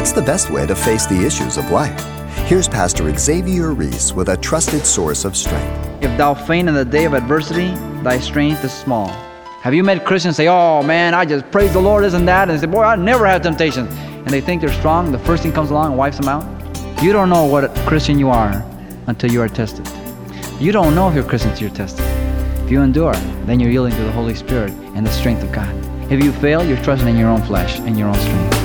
What's the best way to face the issues of life? Here's Pastor Xavier Reese with a trusted source of strength. If thou faint in the day of adversity, thy strength is small. Have you met Christians say, Oh man, I just praise the Lord, isn't that? And they say, Boy, I never had temptation. And they think they're strong. The first thing comes along and wipes them out. You don't know what Christian you are until you are tested. You don't know if you're Christian until you're tested. If you endure, then you're yielding to the Holy Spirit and the strength of God. If you fail, you're trusting in your own flesh and your own strength.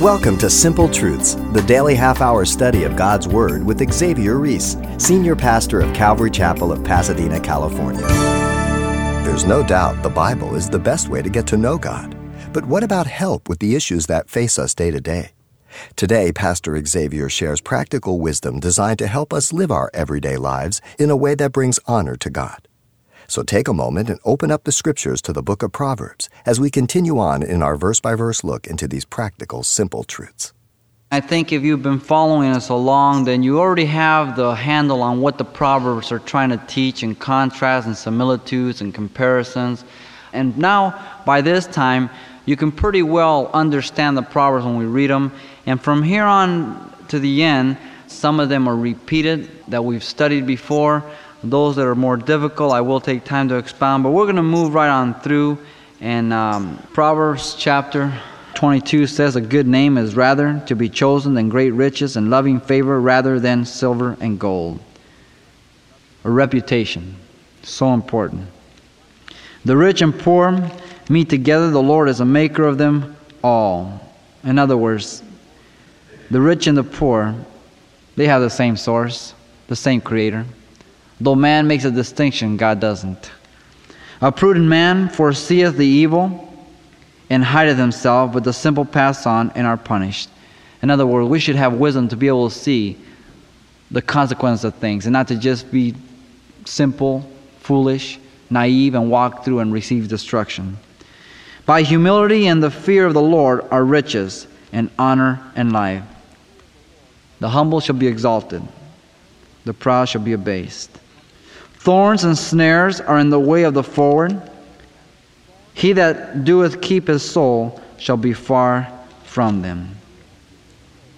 Welcome to Simple Truths, the daily half hour study of God's Word with Xavier Reese, Senior Pastor of Calvary Chapel of Pasadena, California. There's no doubt the Bible is the best way to get to know God. But what about help with the issues that face us day to day? Today, Pastor Xavier shares practical wisdom designed to help us live our everyday lives in a way that brings honor to God. So take a moment and open up the scriptures to the book of Proverbs as we continue on in our verse by verse look into these practical, simple truths. I think if you've been following us along, then you already have the handle on what the Proverbs are trying to teach in contrast and similitudes and comparisons. And now, by this time, you can pretty well understand the Proverbs when we read them. And from here on to the end, some of them are repeated that we've studied before. Those that are more difficult, I will take time to expound, but we're going to move right on through. And um, Proverbs chapter 22 says, A good name is rather to be chosen than great riches, and loving favor rather than silver and gold. A reputation, so important. The rich and poor meet together, the Lord is a maker of them all. In other words, the rich and the poor, they have the same source, the same creator. Though man makes a distinction, God doesn't. A prudent man foreseeth the evil and hideth himself, but the simple pass on and are punished. In other words, we should have wisdom to be able to see the consequence of things and not to just be simple, foolish, naive, and walk through and receive destruction. By humility and the fear of the Lord are riches and honor and life. The humble shall be exalted, the proud shall be abased. Thorns and snares are in the way of the forward. He that doeth keep his soul shall be far from them.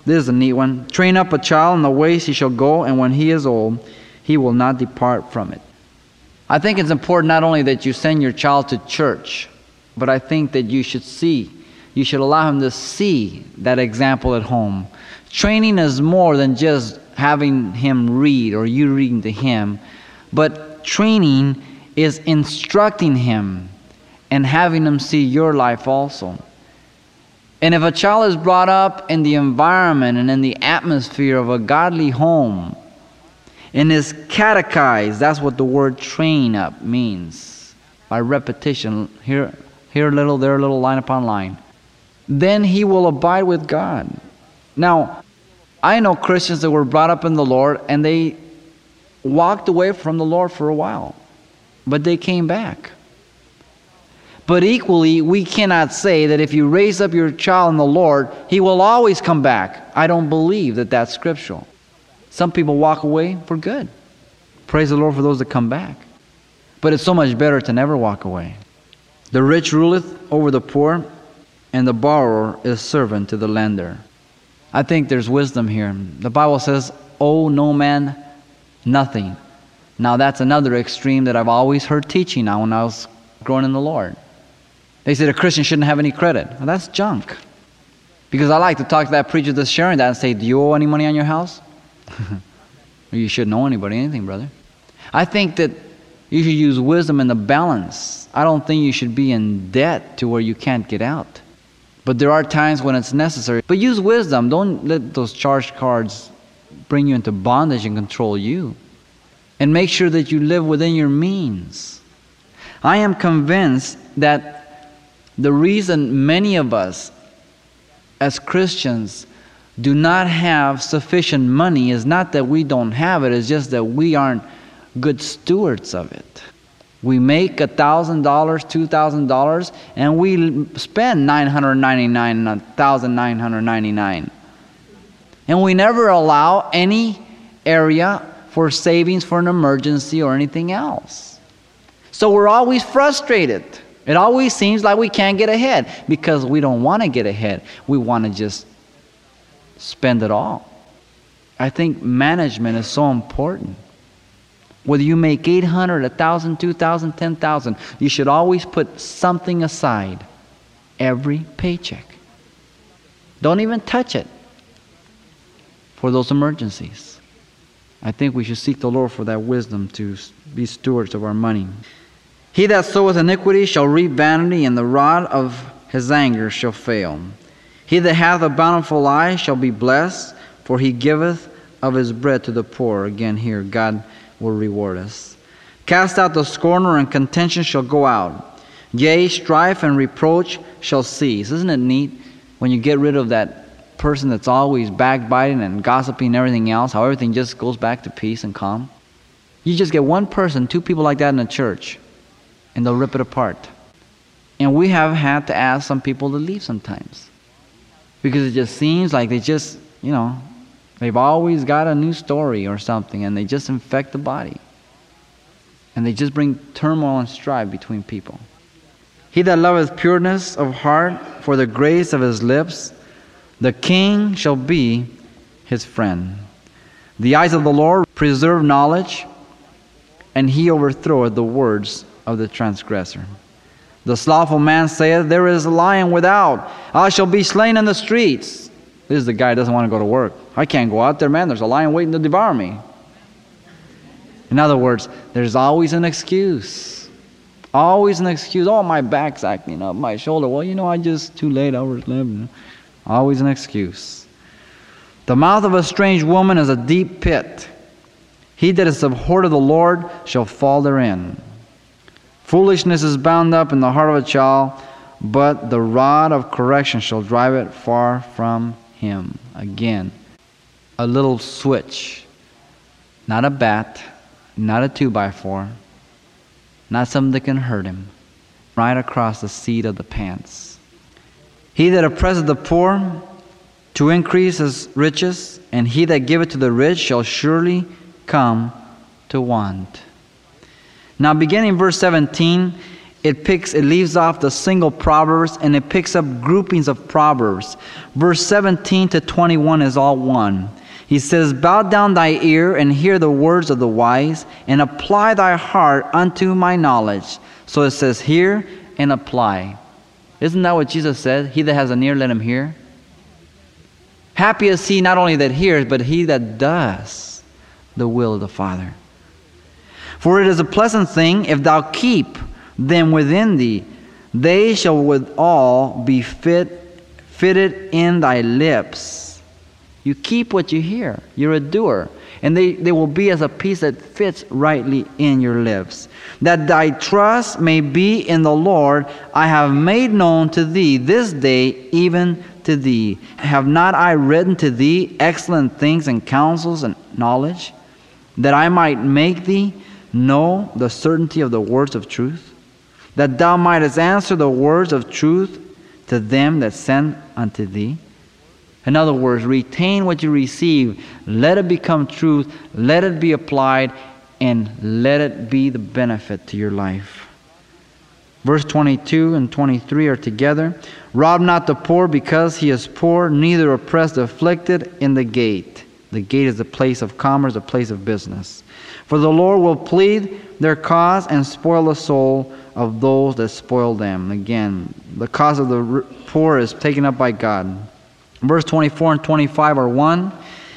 This is a neat one. Train up a child in the ways he shall go, and when he is old, he will not depart from it. I think it's important not only that you send your child to church, but I think that you should see, you should allow him to see that example at home. Training is more than just having him read or you reading to him but training is instructing him and having him see your life also. And if a child is brought up in the environment and in the atmosphere of a godly home and is catechized, that's what the word train up means by repetition, here, here a little, there a little, line upon line, then he will abide with God. Now, I know Christians that were brought up in the Lord and they walked away from the Lord for a while, but they came back. But equally, we cannot say that if you raise up your child in the Lord, he will always come back. I don't believe that that's scriptural. Some people walk away for good. Praise the Lord for those that come back. But it's so much better to never walk away. The rich ruleth over the poor, and the borrower is servant to the lender. I think there's wisdom here. The Bible says, Owe no man Nothing. Now, that's another extreme that I've always heard teaching now when I was growing in the Lord. They said a Christian shouldn't have any credit. Well, that's junk. Because I like to talk to that preacher that's sharing that and say, Do you owe any money on your house? you shouldn't owe anybody anything, brother. I think that you should use wisdom in the balance. I don't think you should be in debt to where you can't get out. But there are times when it's necessary. But use wisdom. Don't let those charge cards bring you into bondage and control you. And make sure that you live within your means. I am convinced that the reason many of us as Christians do not have sufficient money is not that we don't have it, it's just that we aren't good stewards of it. We make $1,000, $2,000, and we spend $999, $1,999. And we never allow any area for savings for an emergency or anything else. So we're always frustrated. It always seems like we can't get ahead because we don't want to get ahead. We want to just spend it all. I think management is so important. Whether you make 800, 1,000, 2,000, 10,000, you should always put something aside every paycheck. Don't even touch it for those emergencies. I think we should seek the Lord for that wisdom to be stewards of our money. He that soweth iniquity shall reap vanity, and the rod of his anger shall fail. He that hath a bountiful eye shall be blessed, for he giveth of his bread to the poor. Again, here, God will reward us. Cast out the scorner, and contention shall go out. Yea, strife and reproach shall cease. Isn't it neat when you get rid of that person that's always backbiting and gossiping and everything else, how everything just goes back to peace and calm? You just get one person, two people like that in a church, and they'll rip it apart. And we have had to ask some people to leave sometimes because it just seems like they just, you know, they've always got a new story or something and they just infect the body. And they just bring turmoil and strife between people. He that loveth pureness of heart for the grace of his lips, the king shall be his friend. The eyes of the Lord preserve knowledge, and he overthroweth the words of the transgressor. The slothful man saith, There is a lion without. I shall be slain in the streets. This is the guy doesn't want to go to work. I can't go out there, man. There's a lion waiting to devour me. In other words, there's always an excuse. Always an excuse. Oh, my back's acting up, my shoulder. Well, you know, I just too late. I was living. Always an excuse. The mouth of a strange woman is a deep pit. He that is abhorred of the Lord shall fall therein. Foolishness is bound up in the heart of a child, but the rod of correction shall drive it far from him. Again, a little switch, not a bat, not a two by four, not something that can hurt him, right across the seat of the pants. He that oppresseth the poor to increase his riches, and he that giveth to the rich shall surely come to want. Now, beginning verse 17, it picks, it leaves off the single proverbs and it picks up groupings of proverbs. Verse 17 to 21 is all one. He says, Bow down thy ear and hear the words of the wise, and apply thy heart unto my knowledge. So it says, Hear and apply. Isn't that what Jesus said? He that has an ear, let him hear. Happy is he not only that hears, but he that does the will of the Father. For it is a pleasant thing if thou keep them within thee, they shall withal be fit, fitted in thy lips. You keep what you hear, you're a doer, and they, they will be as a piece that fits rightly in your lips. That thy trust may be in the Lord, I have made known to thee this day, even to thee. Have not I written to thee excellent things and counsels and knowledge, that I might make thee know the certainty of the words of truth, that thou mightest answer the words of truth to them that send unto thee. In other words, retain what you receive, let it become truth, let it be applied, and let it be the benefit to your life. Verse 22 and 23 are together. Rob not the poor because he is poor, neither oppress the afflicted in the gate. The gate is a place of commerce, a place of business. For the Lord will plead their cause and spoil the soul of those that spoil them. Again, the cause of the poor is taken up by God. Verse 24 and 25 are one.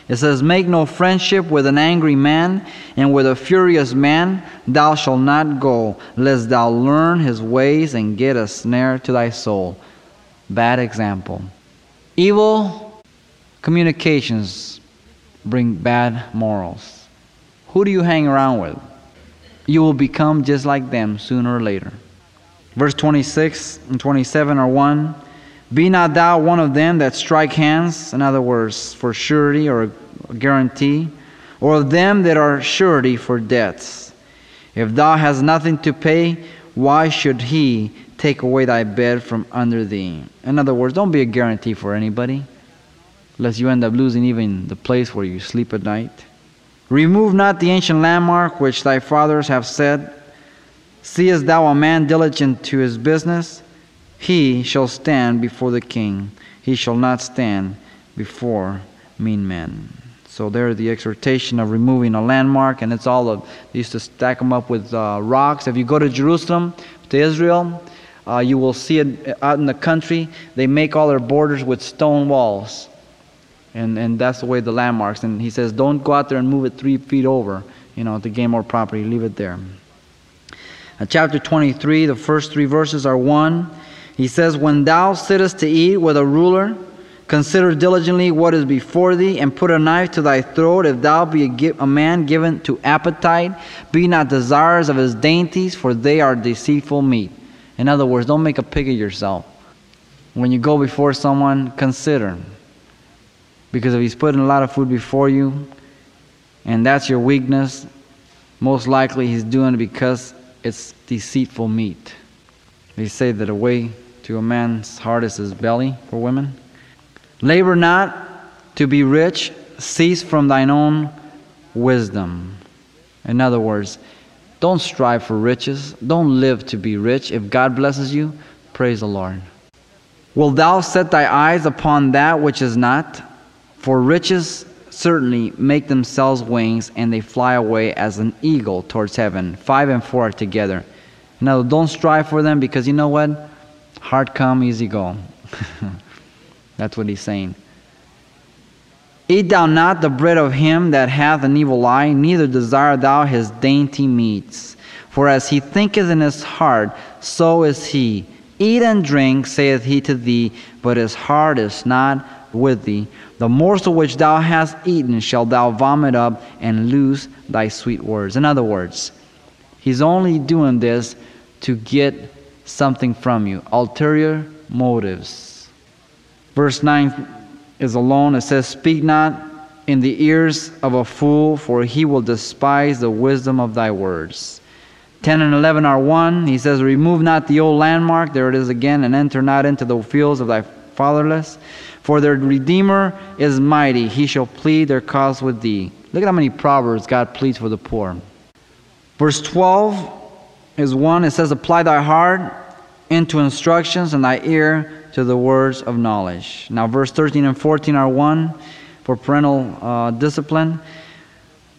It says, Make no friendship with an angry man, and with a furious man thou shalt not go, lest thou learn his ways and get a snare to thy soul. Bad example. Evil communications bring bad morals. Who do you hang around with? You will become just like them sooner or later. Verse 26 and 27 are one. Be not thou one of them that strike hands, in other words, for surety or guarantee, or of them that are surety for debts. If thou hast nothing to pay, why should he take away thy bed from under thee? In other words, don't be a guarantee for anybody, lest you end up losing even the place where you sleep at night. Remove not the ancient landmark which thy fathers have set, Seest thou a man diligent to his business? He shall stand before the king. He shall not stand before mean men. So there's the exhortation of removing a landmark, and it's all of, they used to stack them up with uh, rocks. If you go to Jerusalem, to Israel, uh, you will see it out in the country. They make all their borders with stone walls. And, and that's the way the landmarks. And he says, don't go out there and move it three feet over, you know, to gain more property. Leave it there. Uh, chapter 23, the first three verses are one. He says, When thou sittest to eat with a ruler, Consider diligently what is before thee, and put a knife to thy throat. If thou be a, a, man given to appetite, be not desirous of his dainties, for they are deceitful meat. In other words, don't make a pig of yourself. When you go before someone, consider. Because if he's putting a lot of food before you, and that's your weakness, most likely he's doing it because it's deceitful meat. They say that a way to a man's heart is his belly for women. Labor not to be rich, cease from thine own wisdom. In other words, don't strive for riches. Don't live to be rich. If God blesses you, praise the Lord. Will thou set thy eyes upon that which is not? For riches certainly make themselves wings, and they fly away as an eagle towards heaven. Five and four are together. Now, don't strive for them because you know what? Hard come, easy go. That's what he's saying. Eat thou not the bread of him that hath an evil eye, neither desire thou his dainty meats. For as he thinketh in his heart, so is he. Eat and drink, saith he to thee, but his heart is not with thee. The morsel which thou hast eaten shall thou vomit up and lose thy sweet words. In other words, he's only doing this to get something from you, ulterior motives. Verse 9 is alone. It says, Speak not in the ears of a fool, for he will despise the wisdom of thy words. 10 and 11 are one. He says, Remove not the old landmark. There it is again, and enter not into the fields of thy fatherless. For their Redeemer is mighty. He shall plead their cause with thee. Look at how many proverbs God pleads for the poor. Verse 12 is one. It says, Apply thy heart into instructions, and thy ear to the words of knowledge. Now, verse 13 and 14 are one for parental uh, discipline.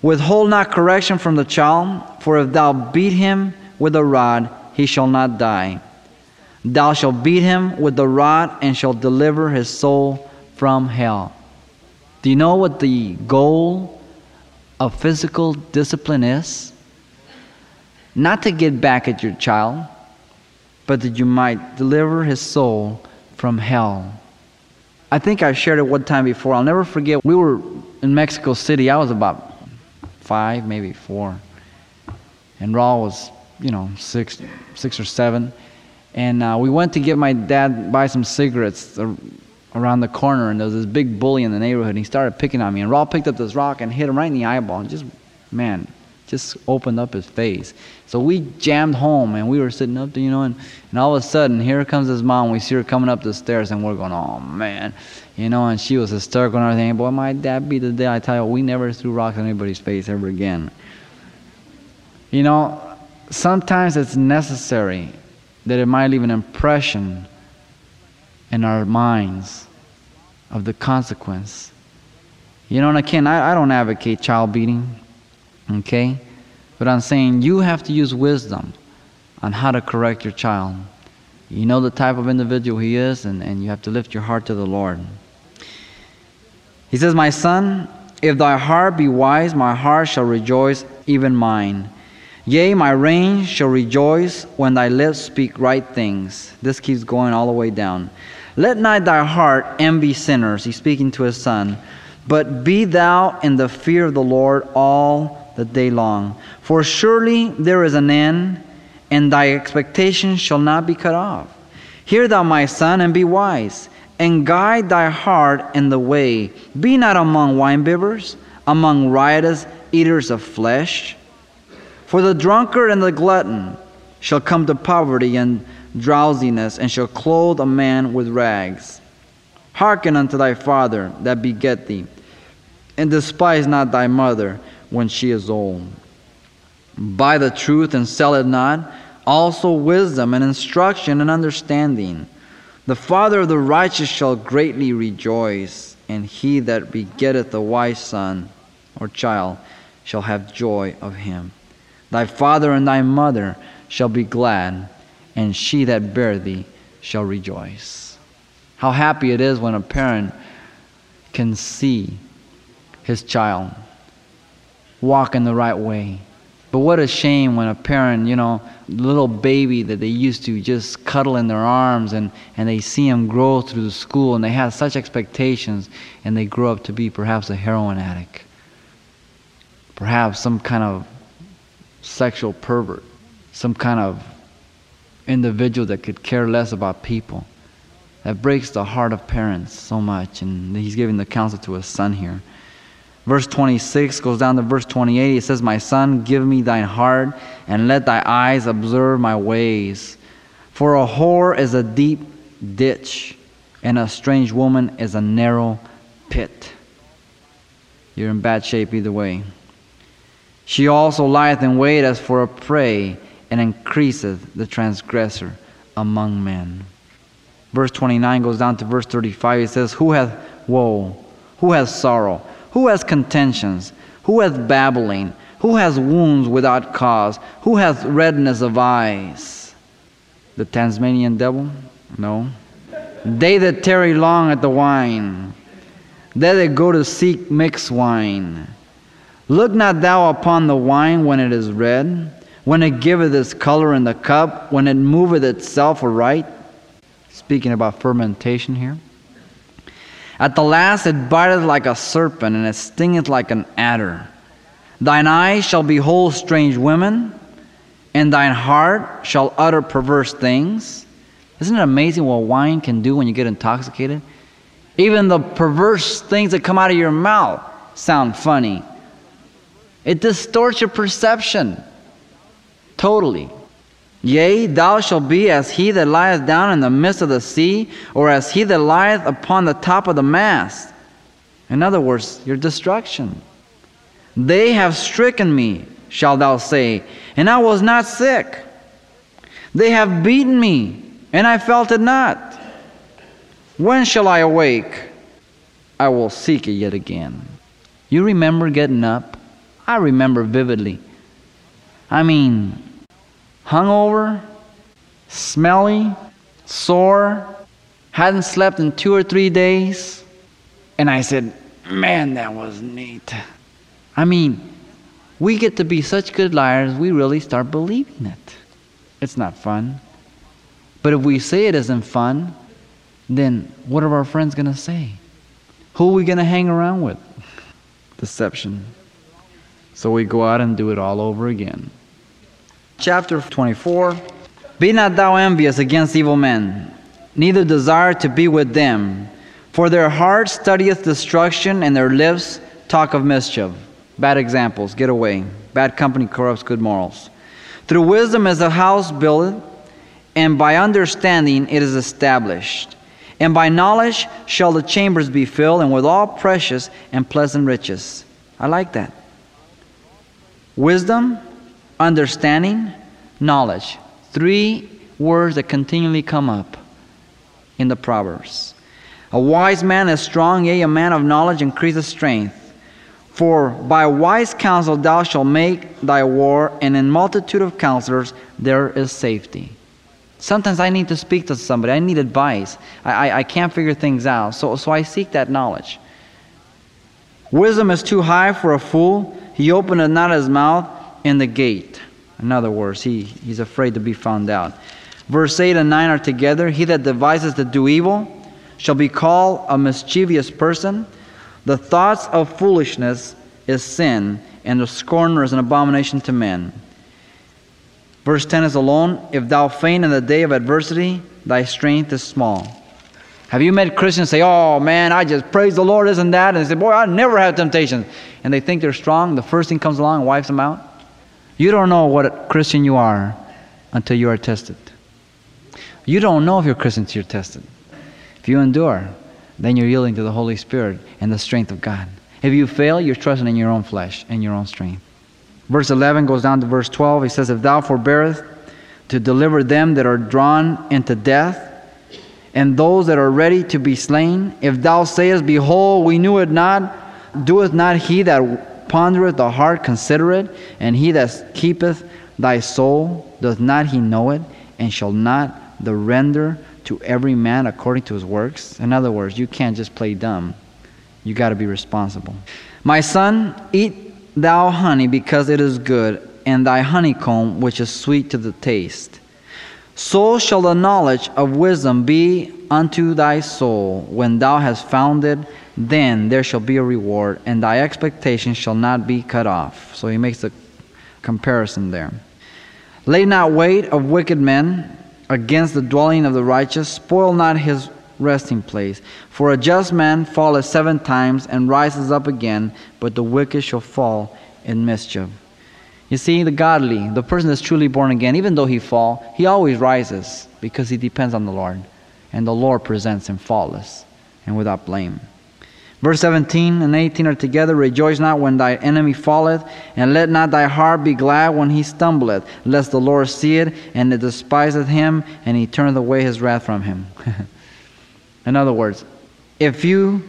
Withhold not correction from the child, for if thou beat him with a rod, he shall not die. Thou shalt beat him with the rod and shalt deliver his soul from hell. Do you know what the goal of physical discipline is? Not to get back at your child, but that you might deliver his soul from hell. I think I shared it one time before. I'll never forget. We were in Mexico City. I was about five, maybe four. And Raul was, you know, six, six or seven. And uh, we went to get my dad buy some cigarettes around the corner, and there was this big bully in the neighborhood. And he started picking on me, and Raul picked up this rock and hit him right in the eyeball. And just, man, just opened up his face. So we jammed home and we were sitting up there, you know, and, and all of a sudden here comes his mom. We see her coming up the stairs and we're going, oh man, you know, and she was hysterical and everything. Boy, my dad be the day. I tell you, we never threw rocks in anybody's face ever again. You know, sometimes it's necessary that it might leave an impression in our minds of the consequence. You know, and again, I, I don't advocate child beating. Okay? But I'm saying you have to use wisdom on how to correct your child. You know the type of individual he is, and, and you have to lift your heart to the Lord. He says, My son, if thy heart be wise, my heart shall rejoice, even mine. Yea, my reins shall rejoice when thy lips speak right things. This keeps going all the way down. Let not thy heart envy sinners. He's speaking to his son. But be thou in the fear of the Lord all the day long. For surely there is an end, and thy expectation shall not be cut off. Hear thou, my son, and be wise, and guide thy heart in the way. Be not among winebibbers, among riotous eaters of flesh. For the drunkard and the glutton shall come to poverty and drowsiness, and shall clothe a man with rags. Hearken unto thy father that beget thee, and despise not thy mother when she is old. Buy the truth and sell it not. also wisdom and instruction and understanding. The father of the righteous shall greatly rejoice, and he that begetteth a wise son or child shall have joy of him. Thy father and thy mother shall be glad, and she that bare thee shall rejoice. How happy it is when a parent can see his child walk in the right way. But what a shame when a parent, you know, little baby that they used to just cuddle in their arms and, and they see him grow through the school and they have such expectations and they grow up to be perhaps a heroin addict, perhaps some kind of sexual pervert, some kind of individual that could care less about people. That breaks the heart of parents so much. And he's giving the counsel to his son here. Verse 26 goes down to verse 28. It says, My son, give me thine heart, and let thy eyes observe my ways. For a whore is a deep ditch, and a strange woman is a narrow pit. You're in bad shape either way. She also lieth in wait as for a prey, and increaseth the transgressor among men. Verse 29 goes down to verse 35. It says, Who hath woe? Who hath sorrow? Who has contentions? Who has babbling? Who has wounds without cause? Who hath redness of eyes? The Tasmanian devil? No. They that tarry long at the wine, they that go to seek mixed wine. Look not thou upon the wine when it is red, when it giveth its color in the cup, when it moveth itself aright. Speaking about fermentation here. At the last it biteth like a serpent, and it stingeth like an adder. Thine eyes shall behold strange women, and thine heart shall utter perverse things. Isn't it amazing what wine can do when you get intoxicated? Even the perverse things that come out of your mouth sound funny. It distorts your perception totally. Yea, thou shalt be as he that lieth down in the midst of the sea, or as he that lieth upon the top of the mast. In other words, your destruction. They have stricken me, shalt thou say, and I was not sick. They have beaten me, and I felt it not. When shall I awake? I will seek it yet again. You remember getting up? I remember vividly. I mean, hungover, smelly, sore, hadn't slept in two or three days. And I said, Man, that was neat. I mean, we get to be such good liars, we really start believing it. It's not fun. But if we say it isn't fun, then what are our friends going to say? Who are we going to hang around with? Deception. So we go out and do it all over again chapter 24 Be not thou envious against evil men, neither desire to be with them, for their heart studieth destruction, and their lips talk of mischief. Bad examples, get away. Bad company corrupts good morals. Through wisdom is the house built, and by understanding it is established. And by knowledge shall the chambers be filled, and with all precious and pleasant riches. I like that. Wisdom understanding, knowledge. Three words that continually come up in the Proverbs. A wise man is strong, yea, a man of knowledge increases strength. For by wise counsel thou shalt make thy war, and in multitude of counselors there is safety. Sometimes I need to speak to somebody. I need advice. I, I, I can't figure things out. So, so I seek that knowledge. Wisdom is too high for a fool. He openeth not his mouth in the gate. In other words, he, he's afraid to be found out. Verse 8 and 9 are together. He that devises to do evil shall be called a mischievous person. The thoughts of foolishness is sin, and the scorner is an abomination to men. Verse 10 is alone. If thou faint in the day of adversity, thy strength is small. Have you met Christians say, Oh man, I just praise the Lord, isn't that? And they say, Boy, I never have temptation. And they think they're strong. The first thing comes along and wipes them out. You don't know what Christian you are until you are tested. You don't know if you're Christian until you're tested. If you endure, then you're yielding to the Holy Spirit and the strength of God. If you fail, you're trusting in your own flesh and your own strength. Verse 11 goes down to verse 12. He says, If thou forbearest to deliver them that are drawn into death, and those that are ready to be slain. If thou sayest, Behold, we knew it not, doeth not he that pondereth the heart consider it, and he that keepeth thy soul, doth not he know it, and shall not the render to every man according to his works? In other words, you can't just play dumb. You got to be responsible. My son, eat thou honey because it is good, and thy honeycomb which is sweet to the taste. So shall the knowledge of wisdom be unto thy soul. When thou hast found it, then there shall be a reward, and thy expectation shall not be cut off. So he makes a comparison there. Lay not wait of wicked men against the dwelling of the righteous, spoil not his resting place. For a just man falleth seven times and rises up again, but the wicked shall fall in mischief. You see, the godly, the person that's truly born again, even though he fall, he always rises because he depends on the Lord. And the Lord presents him faultless and without blame. Verse 17 and 18 are together Rejoice not when thy enemy falleth, and let not thy heart be glad when he stumbleth, lest the Lord see it, and it despiseth him, and he turneth away his wrath from him. In other words, if you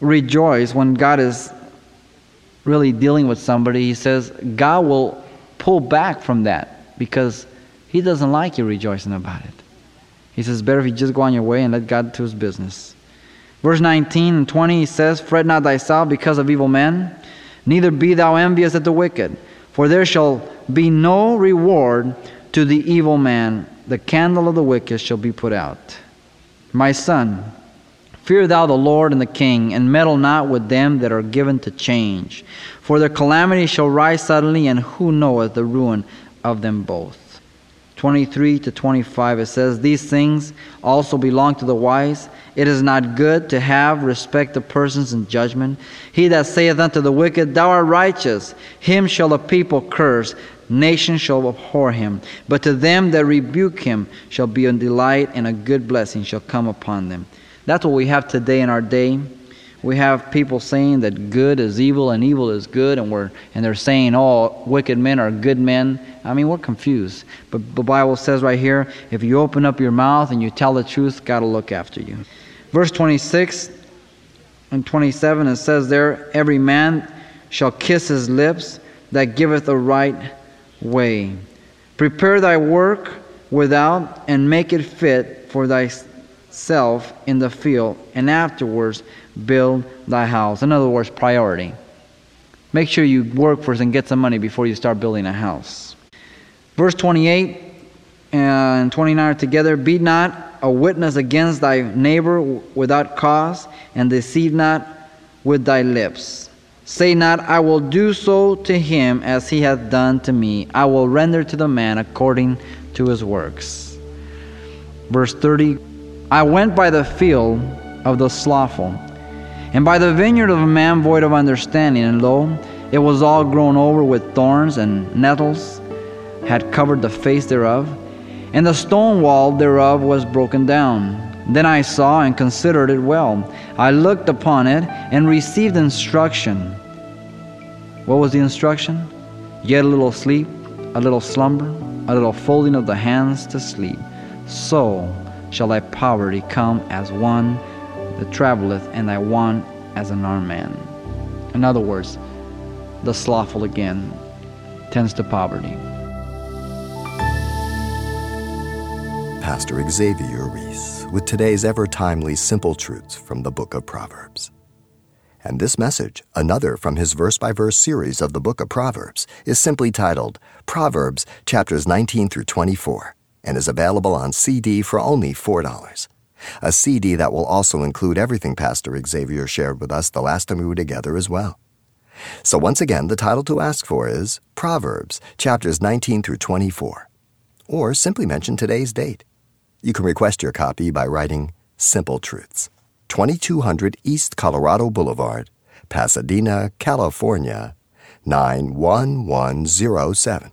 rejoice when God is really dealing with somebody, he says God will pull back from that because he doesn't like you rejoicing about it. He says, better if you just go on your way and let God do his business. Verse 19 and 20, he says, Fret not thyself because of evil men, neither be thou envious at the wicked, for there shall be no reward to the evil man. The candle of the wicked shall be put out. My son, fear thou the Lord and the king, and meddle not with them that are given to change. For their calamity shall rise suddenly, and who knoweth the ruin of them both? 23 to 25 it says, These things also belong to the wise. It is not good to have respect of persons in judgment. He that saith unto the wicked, Thou art righteous, him shall the people curse Nations shall abhor him. But to them that rebuke him shall be a delight, and a good blessing shall come upon them. That's what we have today in our day. We have people saying that good is evil and evil is good, and we're and they're saying, "Oh, wicked men are good men." I mean, we're confused. But the Bible says right here, if you open up your mouth and you tell the truth, God will look after you. Verse 26 and 27 it says there, "Every man shall kiss his lips that giveth a right way. Prepare thy work without and make it fit for thyself in the field, and afterwards build thy house. In other words, priority. Make sure you work first and get some money before you start building a house. Verse 28 and 29 are together. Be not a witness against thy neighbor without cause, and deceive not with thy lips. Say not, I will do so to him as he hath done to me. I will render to the man according to his works. Verse 30 I went by the field of the slothful, and by the vineyard of a man void of understanding, and lo, it was all grown over with thorns, and nettles had covered the face thereof, and the stone wall thereof was broken down. Then I saw and considered it well. I looked upon it and received instruction. What was the instruction? Yet a little sleep, a little slumber, a little folding of the hands to sleep. So shall thy poverty come as one that traveleth, and thy want as an armed man. In other words, the slothful again tends to poverty. Pastor Xavier Reese with today's ever timely simple truths from the book of Proverbs. And this message, another from his verse by verse series of the book of Proverbs, is simply titled Proverbs chapters 19 through 24 and is available on CD for only $4. A CD that will also include everything Pastor Xavier shared with us the last time we were together as well. So once again, the title to ask for is Proverbs chapters 19 through 24. Or simply mention today's date. You can request your copy by writing Simple Truths, 2200 East Colorado Boulevard, Pasadena, California, 91107.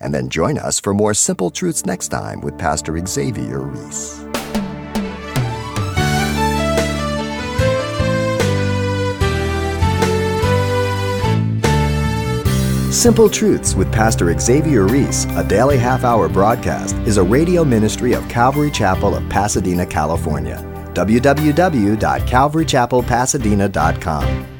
And then join us for more Simple Truths next time with Pastor Xavier Reese. Simple Truths with Pastor Xavier Reese, a daily half hour broadcast, is a radio ministry of Calvary Chapel of Pasadena, California. www.calvarychapelpasadena.com.